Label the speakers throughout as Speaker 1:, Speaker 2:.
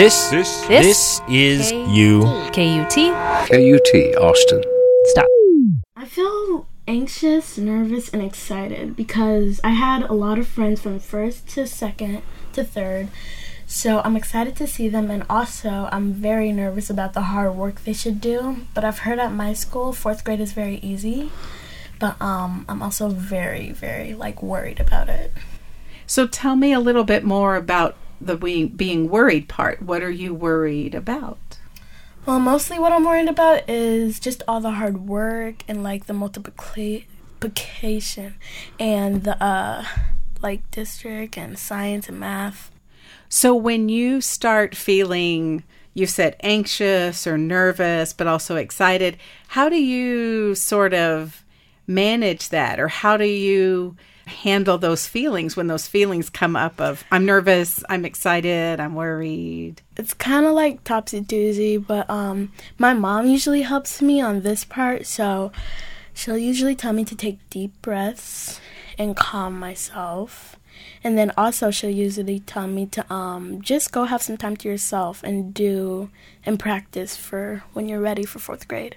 Speaker 1: This,
Speaker 2: This,
Speaker 1: this is you.
Speaker 3: KUT.
Speaker 2: KUT Austin.
Speaker 3: Stop.
Speaker 4: I feel anxious, nervous, and excited because I had a lot of friends from first to second to third. So I'm excited to see them, and also I'm very nervous about the hard work they should do. But I've heard at my school, fourth grade is very easy. But um, I'm also very, very like worried about it.
Speaker 5: So tell me a little bit more about the we, being worried part. What are you worried about?
Speaker 4: Well, mostly what I'm worried about is just all the hard work and like the multiplication and the uh, like district and science and math.
Speaker 5: So when you start feeling, you said anxious or nervous, but also excited, how do you sort of manage that? Or how do you handle those feelings when those feelings come up of I'm nervous, I'm excited, I'm worried?
Speaker 4: It's kind of like topsy turvy, but um, my mom usually helps me on this part, so she'll usually tell me to take deep breaths and calm myself. And then also she'll usually tell me to um just go have some time to yourself and do and practice for when you're ready for fourth grade.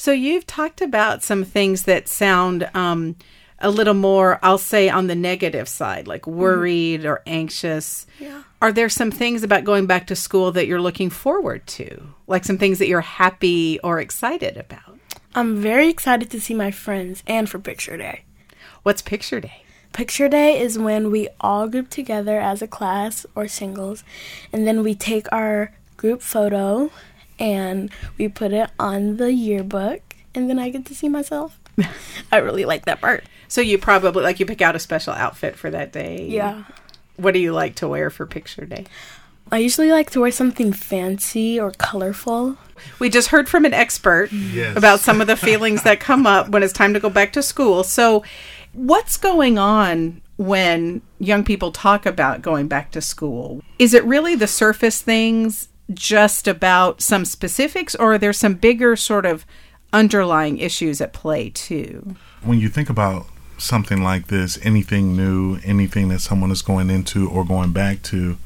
Speaker 5: So you've talked about some things that sound um, a little more, I'll say, on the negative side, like mm-hmm. worried or anxious.
Speaker 4: Yeah.
Speaker 5: Are there some things about going back to school that you're looking forward to? Like some things that you're happy or excited about?
Speaker 4: I'm very excited to see my friends and for picture day.
Speaker 5: What's picture day?
Speaker 4: Picture day is when we all group together as a class or singles, and then we take our group photo and we put it on the yearbook, and then I get to see myself. I really like that part.
Speaker 5: So you probably like you pick out a special outfit for that day.
Speaker 4: Yeah.
Speaker 5: What do you like to wear for picture day?
Speaker 4: I usually like to wear something fancy or colorful.
Speaker 5: We just heard from an expert
Speaker 2: Yes.
Speaker 5: about some of the feelings that come up when it's time to go back to school. So, what's going on when young people talk about going back to school? Is it really the surface things, just about some specifics, or are there some bigger sort of underlying issues at play too?
Speaker 6: when you think about something like this, anything new, anything that someone is going into or going back to,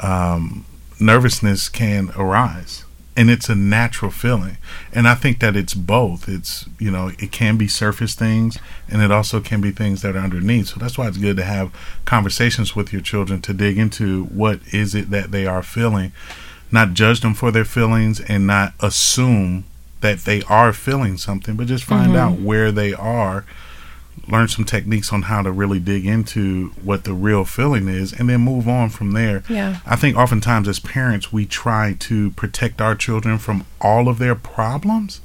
Speaker 6: um, nervousness can arise. And it's a natural feeling. And I think that it's both. It's, you know, it can be surface things and it also can be things that are underneath. So that's why it's good to have conversations with your children to dig into what is it that they are feeling, not judge them for their feelings and not assume that they are feeling something, but just find out mm-hmm. where they are, learn some techniques on how to really dig into what the real feeling is, and then move on from there.
Speaker 5: Yeah.
Speaker 6: I think oftentimes as parents, we try to protect our children from all of their problems,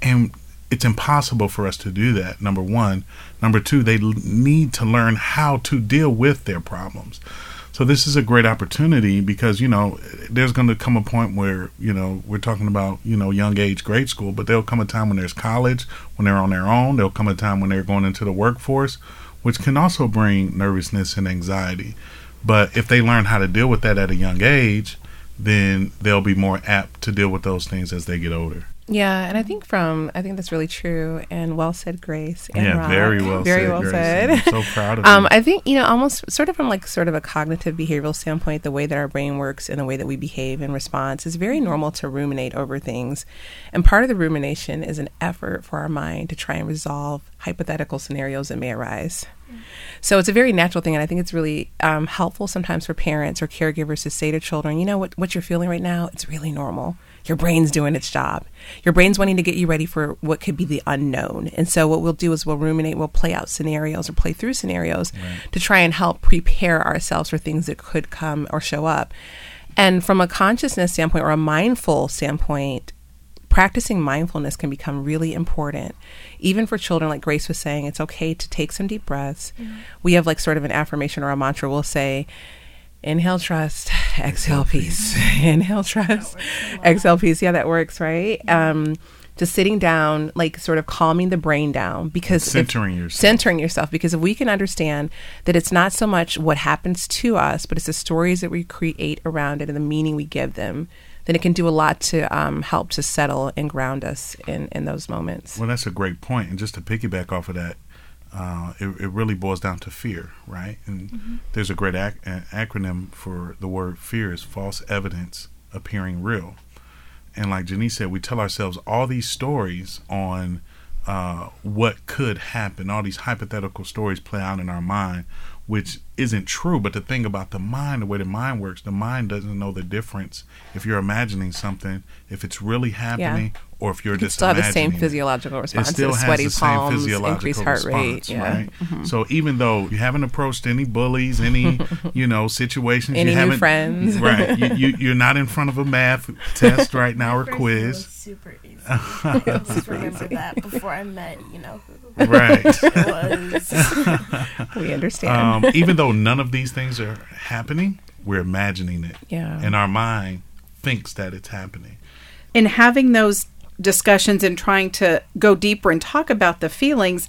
Speaker 6: and it's impossible for us to do that. Number one. Number two, they l- need to learn how to deal with their problems. So this is a great opportunity because you know there's going to come a point where you know we're talking about you know young age grade school, but there'll come a time when there's college, when they're on their own. There'll come a time when they're going into the workforce, which can also bring nervousness and anxiety. But if they learn how to deal with that at a young age, then they'll be more apt to deal with those things as they get older.
Speaker 3: Yeah, and I think from I think that's really true and well said, Grace. And
Speaker 6: yeah,
Speaker 3: Rock.
Speaker 6: very well
Speaker 3: very
Speaker 6: said.
Speaker 3: well
Speaker 6: Grace.
Speaker 3: said.
Speaker 6: I'm so proud of
Speaker 3: Um,
Speaker 6: you.
Speaker 3: I think you know, almost sort of from like sort of a cognitive behavioral standpoint, the way that our brain works and the way that we behave in response is very normal to ruminate over things. And part of the rumination is an effort for our mind to try and resolve hypothetical scenarios that may arise. So it's a very natural thing, and I think it's really um, helpful sometimes for parents or caregivers to say to children, you know what, what you're feeling right now, it's really normal. Your brain's doing its job. Your brain's wanting to get you ready for what could be the unknown. And so what we'll do is we'll ruminate, we'll play out scenarios or play through scenarios to try and help prepare ourselves for things that could come or show up. And from a consciousness standpoint or a mindful standpoint, practicing mindfulness can become really important even for children like grace was saying it's okay to take some deep breaths we have like sort of an affirmation or a mantra we'll say inhale trust exhale peace. inhale trust. exhale peace. Yeah that works right? Um just sitting down like sort of calming the brain down because if-
Speaker 6: Centering yourself.
Speaker 3: centering yourself. Because if we can understand that it's not so much what happens to us but it's the stories that we create around it and the meaning we give them then it can do a lot to um, help to settle and ground us in, in those moments.
Speaker 6: Well, that's a great. And just to piggyback off of that, uh, it, it really boils down to fear, right? And there's a great ac- a- acronym for the word fear is false evidence appearing real. And like Junice said, we tell ourselves all these stories on uh, what could happen. All these hypothetical stories play out in our mind, which isn't true. But the thing about the mind, the way the mind works, the mind doesn't know the difference if you're imagining something, if it's really happening, or if you're
Speaker 3: You can
Speaker 6: just
Speaker 3: still have the same
Speaker 6: imagining it.
Speaker 3: physiological
Speaker 6: It
Speaker 3: responses,
Speaker 6: still has
Speaker 3: sweaty
Speaker 6: the same
Speaker 3: palms,
Speaker 6: physiological
Speaker 3: increased heart rate.
Speaker 6: response,
Speaker 3: Yeah. Mm-hmm.
Speaker 6: right? So even though you haven't approached any bullies, any you know situations,
Speaker 3: Any
Speaker 6: you
Speaker 3: new
Speaker 6: haven't
Speaker 3: friends.
Speaker 6: right? You, you you're not in front of a math test right now or
Speaker 4: First one was
Speaker 6: quiz,
Speaker 4: super easy. I just remember that before I met, you know, who
Speaker 6: right?
Speaker 4: was.
Speaker 3: We understand.
Speaker 6: um, even though none of these things are happening, we're imagining it,
Speaker 3: yeah.
Speaker 6: and our mind thinks that it's happening.
Speaker 5: in having those discussions and trying to go deeper and talk about the feelings,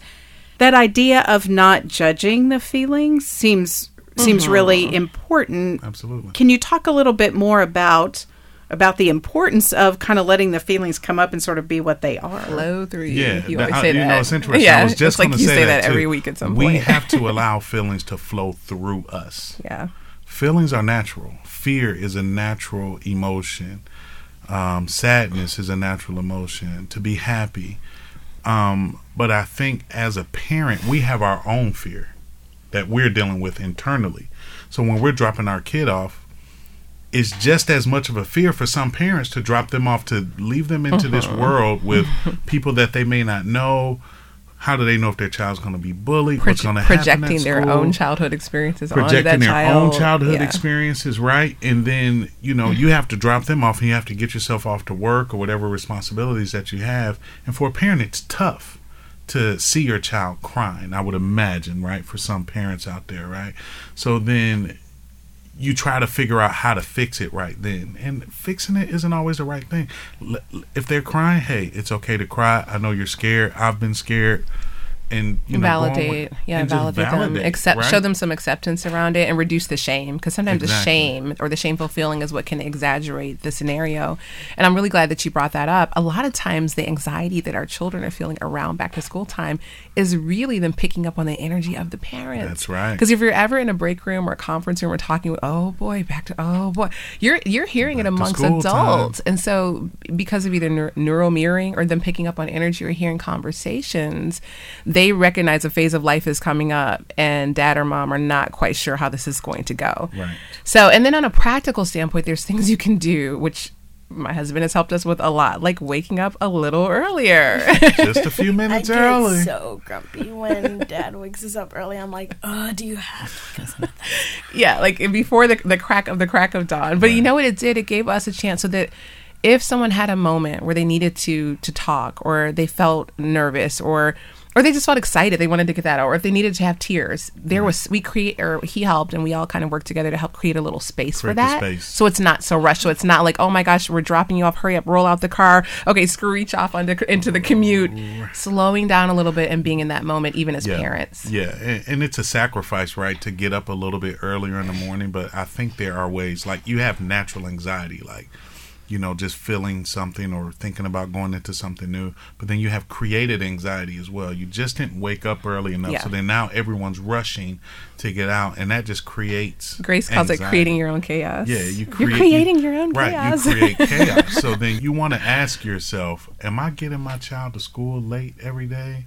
Speaker 5: that idea of not judging the feelings seems seems really important.
Speaker 6: Absolutely.
Speaker 5: Can you talk a little bit more about about the importance of kind of letting the feelings come up and sort of be what they are?
Speaker 3: Flow through you.
Speaker 6: Yeah,
Speaker 3: you
Speaker 6: that-
Speaker 3: always say
Speaker 6: you
Speaker 3: that.
Speaker 6: know it's interesting.
Speaker 3: Yeah,
Speaker 6: I was just
Speaker 3: it's like
Speaker 6: going to
Speaker 3: you
Speaker 6: say,
Speaker 3: say
Speaker 6: that,
Speaker 3: that
Speaker 6: too.
Speaker 3: every week at some
Speaker 6: we
Speaker 3: point.
Speaker 6: We have to allow feelings to flow through us.
Speaker 3: yeah.
Speaker 6: Feelings are natural. Fear is a natural emotion. Um, sadness is a natural emotion. To be happy, um, but I think as a parent, we have our own fear that we're dealing with internally. So when we're dropping our kid off, it's just as much of a fear for some parents to drop them off to leave them into this
Speaker 3: Uh-huh.
Speaker 6: world with people that they may not know. How do they know if their child's going to be bullied? What's going to happen
Speaker 3: projecting their
Speaker 6: school?
Speaker 3: own childhood experiences onto
Speaker 6: projecting their
Speaker 3: child.
Speaker 6: own childhood
Speaker 3: Yeah.
Speaker 6: experiences, right? And then you know you have to drop them off, and you have to get yourself off to work or whatever responsibilities that you have. And for a parent, it's tough to see your child crying. I would imagine, right, for some parents out there, right? So then you try to figure out how to fix it right then. And fixing it isn't always the right thing. If they're crying, hey, it's okay to cry. I know you're scared. I've been scared. And you know,
Speaker 3: validate,
Speaker 6: with-
Speaker 3: yeah,
Speaker 6: and just
Speaker 3: validate, them, accept,
Speaker 6: right?
Speaker 3: show them some acceptance around it, and reduce the shame. Because sometimes
Speaker 6: Exactly.
Speaker 3: the shame or the shameful feeling is what can exaggerate the scenario. And I'm really glad that you brought that up. A lot of times, the anxiety that our children are feeling around back to school time is really them picking up on the energy of the parents.
Speaker 6: That's right.
Speaker 3: Because if you're ever in a break room or a conference room or talking, with, oh boy, back to oh boy, you're you're hearing it
Speaker 6: Back to
Speaker 3: amongst
Speaker 6: school time.
Speaker 3: adults, and so because of either neur- neural mirroring or them picking up on energy or hearing conversations, they recognize a phase of life is coming up, and dad or mom are not quite sure how this is going to go.
Speaker 6: Right.
Speaker 3: So, and then on a practical standpoint, there's things you can do, which my husband has helped us with a lot, like waking up a little earlier.
Speaker 6: just a few minutes
Speaker 4: I
Speaker 6: minutes
Speaker 4: get so grumpy when dad wakes us up early. I'm like, oh, do you have to? wake us up?"
Speaker 3: yeah, like eh, before the the crack of the crack of dawn. But you know what it did? It gave us a chance so that if someone had a moment where they needed to to talk or they felt nervous or or they just felt excited, they wanted to get that out, or if they needed to have tears, there was we create or he helped and we all kind of worked together to help create a little space for
Speaker 6: Create the
Speaker 3: that.
Speaker 6: space.
Speaker 3: So it's not so rushed. So it's not like, oh my gosh, we're dropping you off, hurry up, roll out the car. Okay, screech off onto, into the commute. Slowing down a little bit and being in that moment, even as
Speaker 6: yeah.
Speaker 3: parents.
Speaker 6: Yeah, and, and it's a sacrifice, right, to get up a little bit earlier in the morning. But I think there are ways, like you have natural anxiety, like you know, just feeling something or thinking about going into something new. But then you have created anxiety as well. You just didn't wake up early enough,
Speaker 3: Yeah.
Speaker 6: so then now everyone's rushing to get out, and that just creates.
Speaker 3: Grace calls it creating your own chaos.
Speaker 6: Yeah, you
Speaker 3: You're creating
Speaker 6: you-
Speaker 3: your own
Speaker 6: right,
Speaker 3: chaos.
Speaker 6: Right, you create chaos. so then you want to ask yourself, "Am I getting my child to school late every day?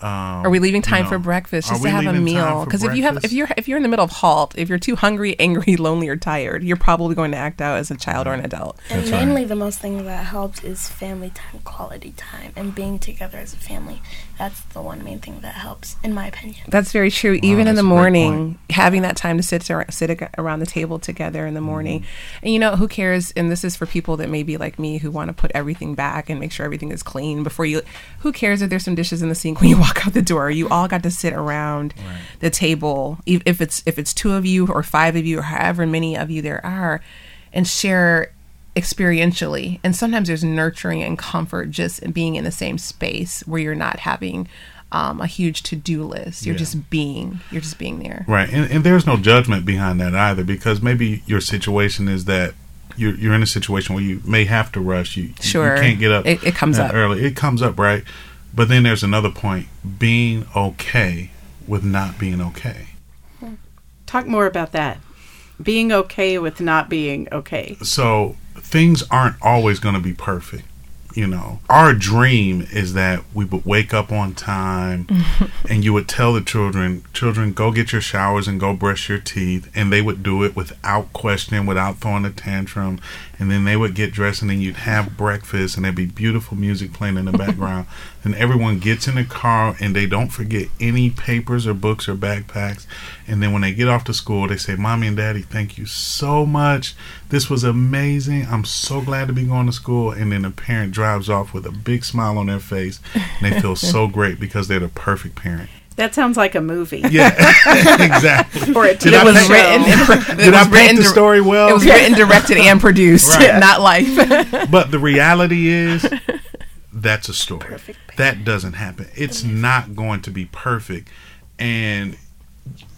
Speaker 6: Um,
Speaker 3: Are we leaving
Speaker 6: you
Speaker 3: time
Speaker 6: know,
Speaker 3: for breakfast just to have a meal? Because if you have, if you're, if you're in the middle of halt, if you're too hungry, angry, lonely, or tired, you're probably going to act out as a child or an adult.
Speaker 4: And
Speaker 6: That's right.
Speaker 4: mainly, the most thing that helps is family time, quality time, and being together as a family. That's the one main thing that helps, in my opinion.
Speaker 3: That's very true. Even in the morning, having that time to sit ar- sit around the table together in the morning,
Speaker 6: Mm-hmm.
Speaker 3: and you know who cares? And this is for people that may be like me who want to put everything back and make sure everything is clean before you. Who cares if there's some dishes in the sink when you walk out the door? You all got to sit around the table, if it's if it's two of you or five of you or however many of you there are, and share experientially. And sometimes there's nurturing and comfort just in being in the same space where you're not having um, a huge to do list. You're
Speaker 6: Yeah.
Speaker 3: just being. You're just being there.
Speaker 6: Right, and, and there's no judgment behind that either, because maybe your situation is that you're you're in a situation where you may have to rush. You
Speaker 3: Sure.
Speaker 6: you can't get up.
Speaker 3: It- it comes up.
Speaker 6: early. It comes up, right? But then there's another point being okay with not being okay.
Speaker 5: Talk more about that. Being okay with not being okay.
Speaker 6: So things aren't always going to be perfect. You know, our dream is that we would wake up on time and you would tell the children, children, go get your showers and go brush your teeth. And they would do it without questioning, without throwing a tantrum. And then they would get dressed and then you'd have breakfast and there'd be beautiful music playing in the background. And everyone gets in the car and they don't forget any papers or books or backpacks. And then when they get off to school, they say, Mommy and Daddy, thank you so much. This was amazing. I'm so glad to be going to school. And then the parent drives off with a big smile on their face and they feel so great because they're the perfect parent.
Speaker 5: That sounds like a movie.
Speaker 6: Yeah, exactly.
Speaker 5: Or a
Speaker 6: Did
Speaker 5: TV
Speaker 6: I
Speaker 3: was
Speaker 6: paint-
Speaker 3: written.
Speaker 6: Did I paint the story well?
Speaker 3: It was written, directed, and produced,
Speaker 6: Right.
Speaker 3: not life.
Speaker 6: But the reality is, that's a story. That doesn't happen. It's not going to be perfect, and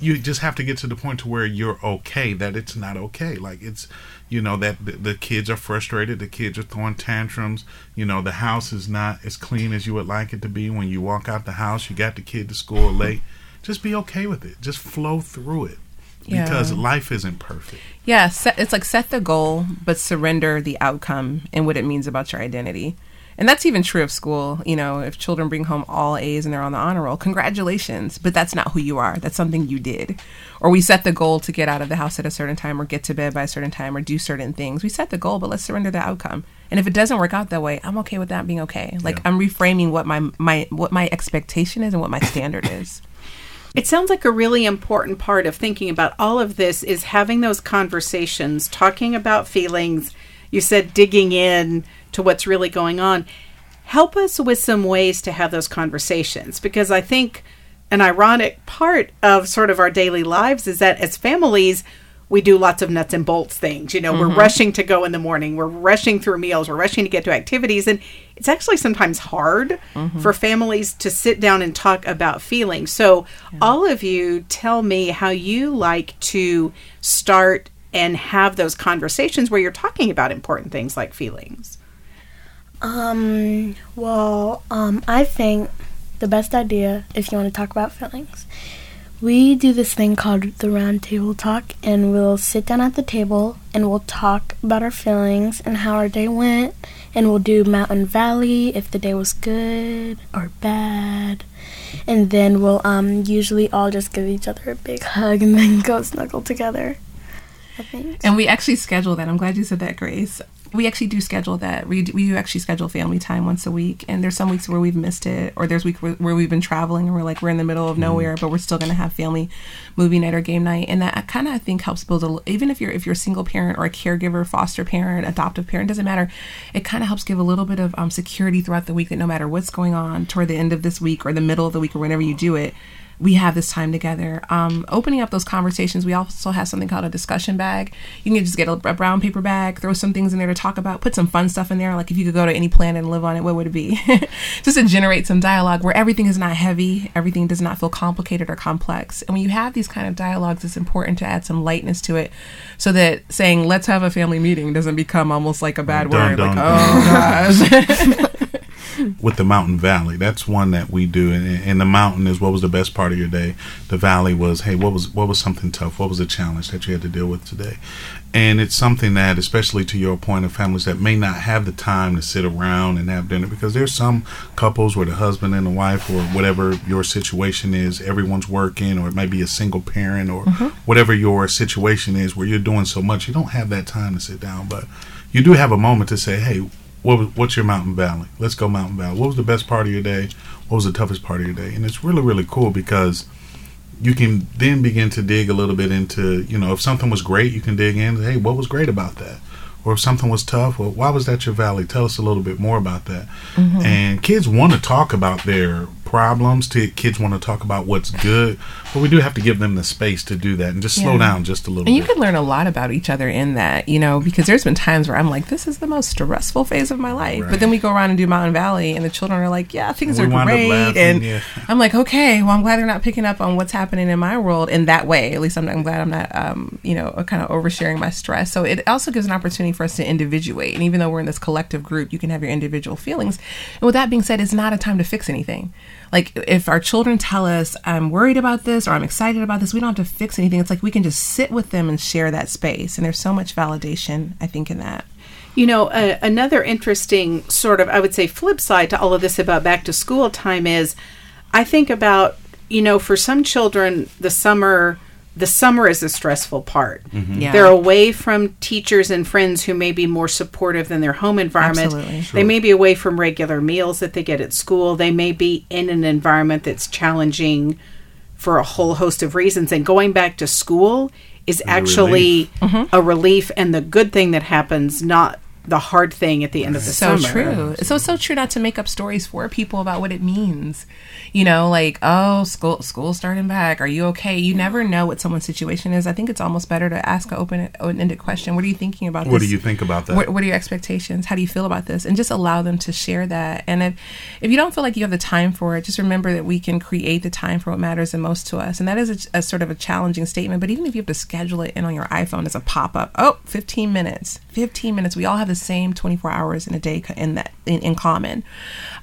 Speaker 6: you just have to get to the point to where you're okay that it's not okay. Like it's, you know, that the, the kids are frustrated. The kids are throwing tantrums. You know, the house is not as clean as you would like it to be. When you walk out the house, you got the kid to school late. Just be okay with it. Just flow through it.
Speaker 3: Yeah.
Speaker 6: Because life isn't perfect.
Speaker 3: Yeah, set, it's like set the goal, but surrender the outcome and what it means about your identity. And that's even true of school. You know, if children bring home all A's and they're on the honor roll, congratulations. But that's not who you are. That's something you did. Or we set the goal to get out of the house at a certain time or get to bed by a certain time or do certain things. We set the goal, but let's surrender the outcome. And if it doesn't work out that way, I'm okay with that being okay. Like I'm reframing what my my what my expectation is and what my standard is.
Speaker 5: It sounds like a really important part of thinking about all of this is having those conversations, talking about feelings. You said digging in to what's really going on. Help us with some ways to have those conversations because I think an ironic part of sort of our daily lives is that as families, we do lots of nuts and bolts things. You know, we're mm-hmm. rushing to go in the morning, we're rushing through meals, we're rushing to get to activities. And it's actually sometimes hard mm-hmm. for families to sit down and talk about feelings. So, all of you tell me how you like to start and have those conversations where you're talking about important things like feelings.
Speaker 4: Um, well, um, I think the best idea, if you want to talk about feelings, we do this thing called the round table talk, and we'll sit down at the table and we'll talk about our feelings and how our day went, and we'll do mountain valley if the day was good or bad. And then we'll um usually all just give each other a big hug and then go snuggle together. I think.
Speaker 3: And we actually schedule that. I'm glad you said that, Grace. We actually do schedule that. We do, we do actually schedule family time once a week. And there's some weeks where we've missed it, or there's weeks where, where we've been traveling and we're like we're in the middle of nowhere, but we're still going to have family movie night or game night. And that kind of I think helps build a l- even if you're if you're a single parent or a caregiver, foster parent, adoptive parent, doesn't matter. It kind of helps give a little bit of um, security throughout the week that no matter what's going on toward the end of this week or the middle of the week or whenever you do it, we have this time together. Um, opening up those conversations, we also have something called a discussion bag. You can just get a, a brown paper bag, throw some things in there to talk about, put some fun stuff in there. Like if you could go to any planet and live on it, what would it be? just to generate some dialogue where everything is not heavy, everything does not feel complicated or complex. And when you have these kind of dialogues, it's important to add some lightness to it so that saying, let's have a family meeting doesn't become almost like a bad
Speaker 6: Dun,
Speaker 3: word.
Speaker 6: dun,
Speaker 3: like,
Speaker 6: dun.
Speaker 3: oh gosh.
Speaker 6: with the mountain valley. That's one that we do and, and the mountain is what was the best part of your day. The valley was hey what was what was something tough? What was a challenge that you had to deal with today? And it's something that especially to your point of families that may not have the time to sit around and have dinner because there's some couples where the husband and the wife or whatever your situation is everyone's working or it might be a single parent or mm-hmm. whatever your situation is where you're doing so much you don't have that time to sit down. But you do have a moment to say hey what was, what's your mountain valley? Let's go mountain valley. What was the best part of your day? What was the toughest part of your day? And it's really really cool because you can then begin to dig a little bit into you know if something was great you can dig in hey what was great about that or if something was tough well why was that your valley tell us a little bit more about that mm-hmm. and kids want to talk about their problems. Kids want to talk about what's good, but we do have to give them the space to do that and just slow
Speaker 3: Yeah.
Speaker 6: down just a little bit.
Speaker 3: And you
Speaker 6: bit.
Speaker 3: can learn a lot about each other in that, you know, because there's been times where I'm like, this is the most stressful phase of my life.
Speaker 6: Right.
Speaker 3: But then we go around and do Mountain Valley, and the children are like, yeah, things
Speaker 6: We
Speaker 3: are great.
Speaker 6: laughing,
Speaker 3: and
Speaker 6: yeah.
Speaker 3: I'm like, okay, well, I'm glad they're not picking up on what's happening in my world in that way. At least I'm, I'm glad I'm not, um, you know, kind of oversharing my stress. So it also gives an opportunity for us to individuate. And even though we're in this collective group, you can have your individual feelings. And with that being said, it's not a time to fix anything. Like if our children tell us, I'm worried about this or I'm excited about this, we don't have to fix anything. It's like we can just sit with them and share that space. And there's so much validation, I think, in that.
Speaker 5: You know, uh, another interesting sort of, I would say, flip side to all of this about back to school time is I think about, you know, for some children, the summer. The summer is the stressful part.
Speaker 3: Yeah.
Speaker 5: They're away from teachers and friends who may be more supportive than their home environment.
Speaker 3: Absolutely.
Speaker 5: They may be away from regular meals that they get at school. They may be in an environment that's challenging for a whole host of reasons. And going back to school is actually mm-hmm. a relief and the good thing that happens, not the hard thing at the end of the
Speaker 3: so
Speaker 5: summer.
Speaker 3: true. So so true not to make up stories for people about what it means. You know, like oh, school school starting back. Are you okay? You never know what someone's situation is. I think it's almost better to ask an open ended question. What are you thinking about?
Speaker 6: What
Speaker 3: this?
Speaker 6: do you think about that?
Speaker 3: What, what are your expectations? How do you feel about this? And just allow them to share that. And if if you don't feel like you have the time for it, just remember that we can create the time for what matters the most to us. And that is a, a sort of a challenging statement. But even if you have to schedule it in on your iPhone as a pop up, oh, 15 minutes, 15 minutes. We all have the same 24 hours in a day in that in, in common.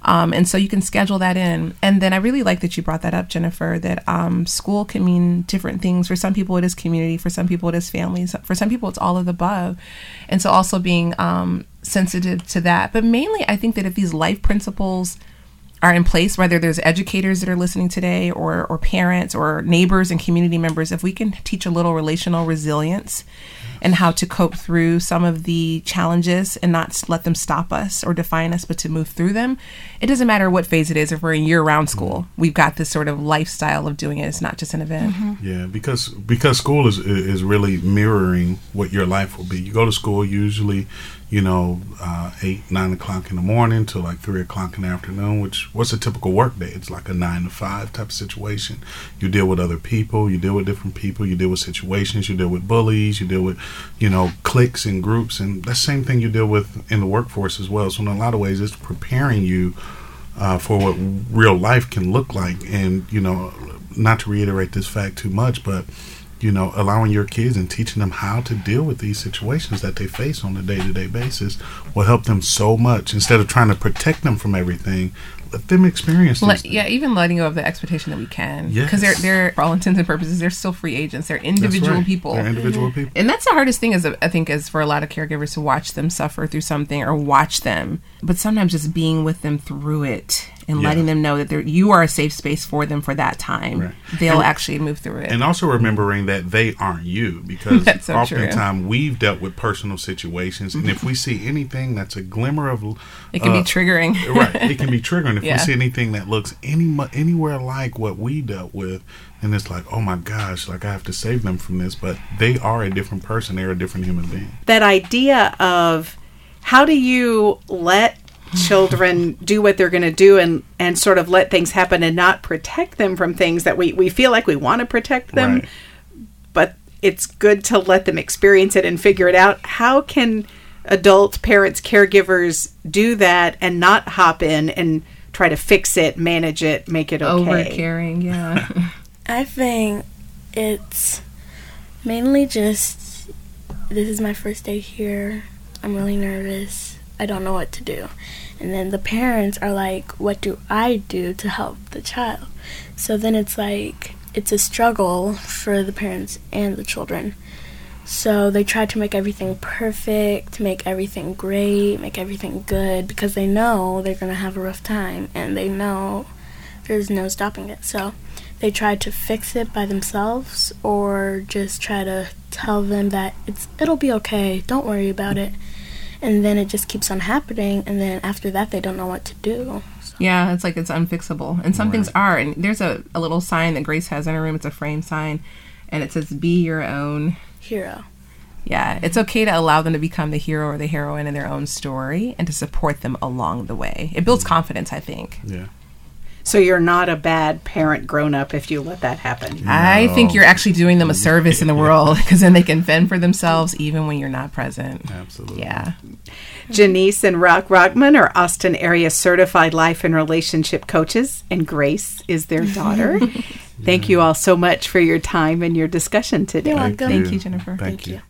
Speaker 3: Um, and so you can schedule that in. And then I really like that you brought that up, Jennifer, that um, school can mean different things. For some people, it is community. For some people, it is families. For some people, it's all of the above. And so also being um, sensitive to that. But mainly, I think that if these life principles are in place, whether there's educators that are listening today or, or parents or neighbors and community members, if we can teach a little relational resilience and how to cope through some of the challenges and not let them stop us or define us, but to move through them, it doesn't matter what phase it is. If we're in year round school, mm-hmm. we've got this sort of lifestyle of doing it. It's not just an event. Mm-hmm.
Speaker 6: Yeah, because because school is is really mirroring what your life will be. You go to school usually, you know, uh, eight nine o'clock in the morning till like three o'clock in the afternoon. Which what's a typical work day? It's like a nine to five type of situation. You deal with other people. You deal with different people. You deal with situations. You deal with bullies. You deal with, you know, cliques and groups, and that's the same thing you deal with in the workforce as well. So in a lot of ways, it's preparing you uh, for what real life can look like. And, you know, not to reiterate this fact too much, but, you know, allowing your kids and teaching them how to deal with these situations that they face on a day to day basis will help them so much. Instead of trying to protect them from everything, let them experience
Speaker 3: Let, yeah, even letting go of the expectation that we can, because
Speaker 6: Yes.
Speaker 3: they're they're for all intents and purposes they're still free agents. They're individual
Speaker 6: right.
Speaker 3: people.
Speaker 6: They're individual people.
Speaker 3: And that's the hardest thing is I think is for a lot of caregivers to watch them suffer through something or watch them, but sometimes just being with them through it and
Speaker 6: Yeah.
Speaker 3: letting them know that they're, you are a safe space for them for that time.
Speaker 6: Right.
Speaker 3: They'll
Speaker 6: And-
Speaker 3: actually move through it.
Speaker 6: And also remembering that they aren't you because
Speaker 3: That's so true.
Speaker 6: oftentimes we've dealt with personal situations. And if we see anything that's a glimmer of.
Speaker 3: it can
Speaker 6: uh,
Speaker 3: be triggering.
Speaker 6: right it can be triggering if
Speaker 3: Yeah.
Speaker 6: we see anything that looks any anywhere like what we dealt with and it's like oh my gosh like i have to save them from this but they are a different person they're a different human being
Speaker 5: That idea of how do you let children do what they're going to do and and sort of let things happen and not protect them from things that we we feel like we want to protect them
Speaker 6: Right.
Speaker 5: but it's good to let them experience it and figure it out how can adult parents caregivers do that and not hop in and try to fix it manage it make it
Speaker 3: Over
Speaker 5: okay
Speaker 3: caring, yeah.
Speaker 4: I think it's mainly just this is my first day here. I'm really nervous. I don't know what to do. And then the parents are like, What do I do to help the child? So then it's like, it's a struggle for the parents and the children. So they try to make everything perfect, make everything great, make everything good because they know they're going to have a rough time and they know there's no stopping it. So they try to fix it by themselves or just try to tell them that it's it'll be okay, don't worry about it. And then it just keeps on happening and then after that they don't know what to do.
Speaker 3: Yeah, it's like it's unfixable. And some things are. And there's a, a little sign that Grace has in her room. It's a frame sign. And it says, be your own
Speaker 4: Hero.
Speaker 3: Yeah, it's okay to allow them to become the hero or the heroine in their own story and to support them along the way. It builds confidence, I think.
Speaker 6: yeah
Speaker 5: So you're not a bad parent grown up if you let that happen.
Speaker 3: I think you're actually doing them a service in the world because then they can fend for themselves even when you're not present.
Speaker 6: Absolutely.
Speaker 3: Yeah.
Speaker 5: Junice and Rock Rockman are Austin area certified life and relationship coaches, and Grace is their daughter. Thank you all so much for your time and your discussion today.
Speaker 4: You're welcome.
Speaker 3: Thank you, Jennifer.
Speaker 6: Thank you.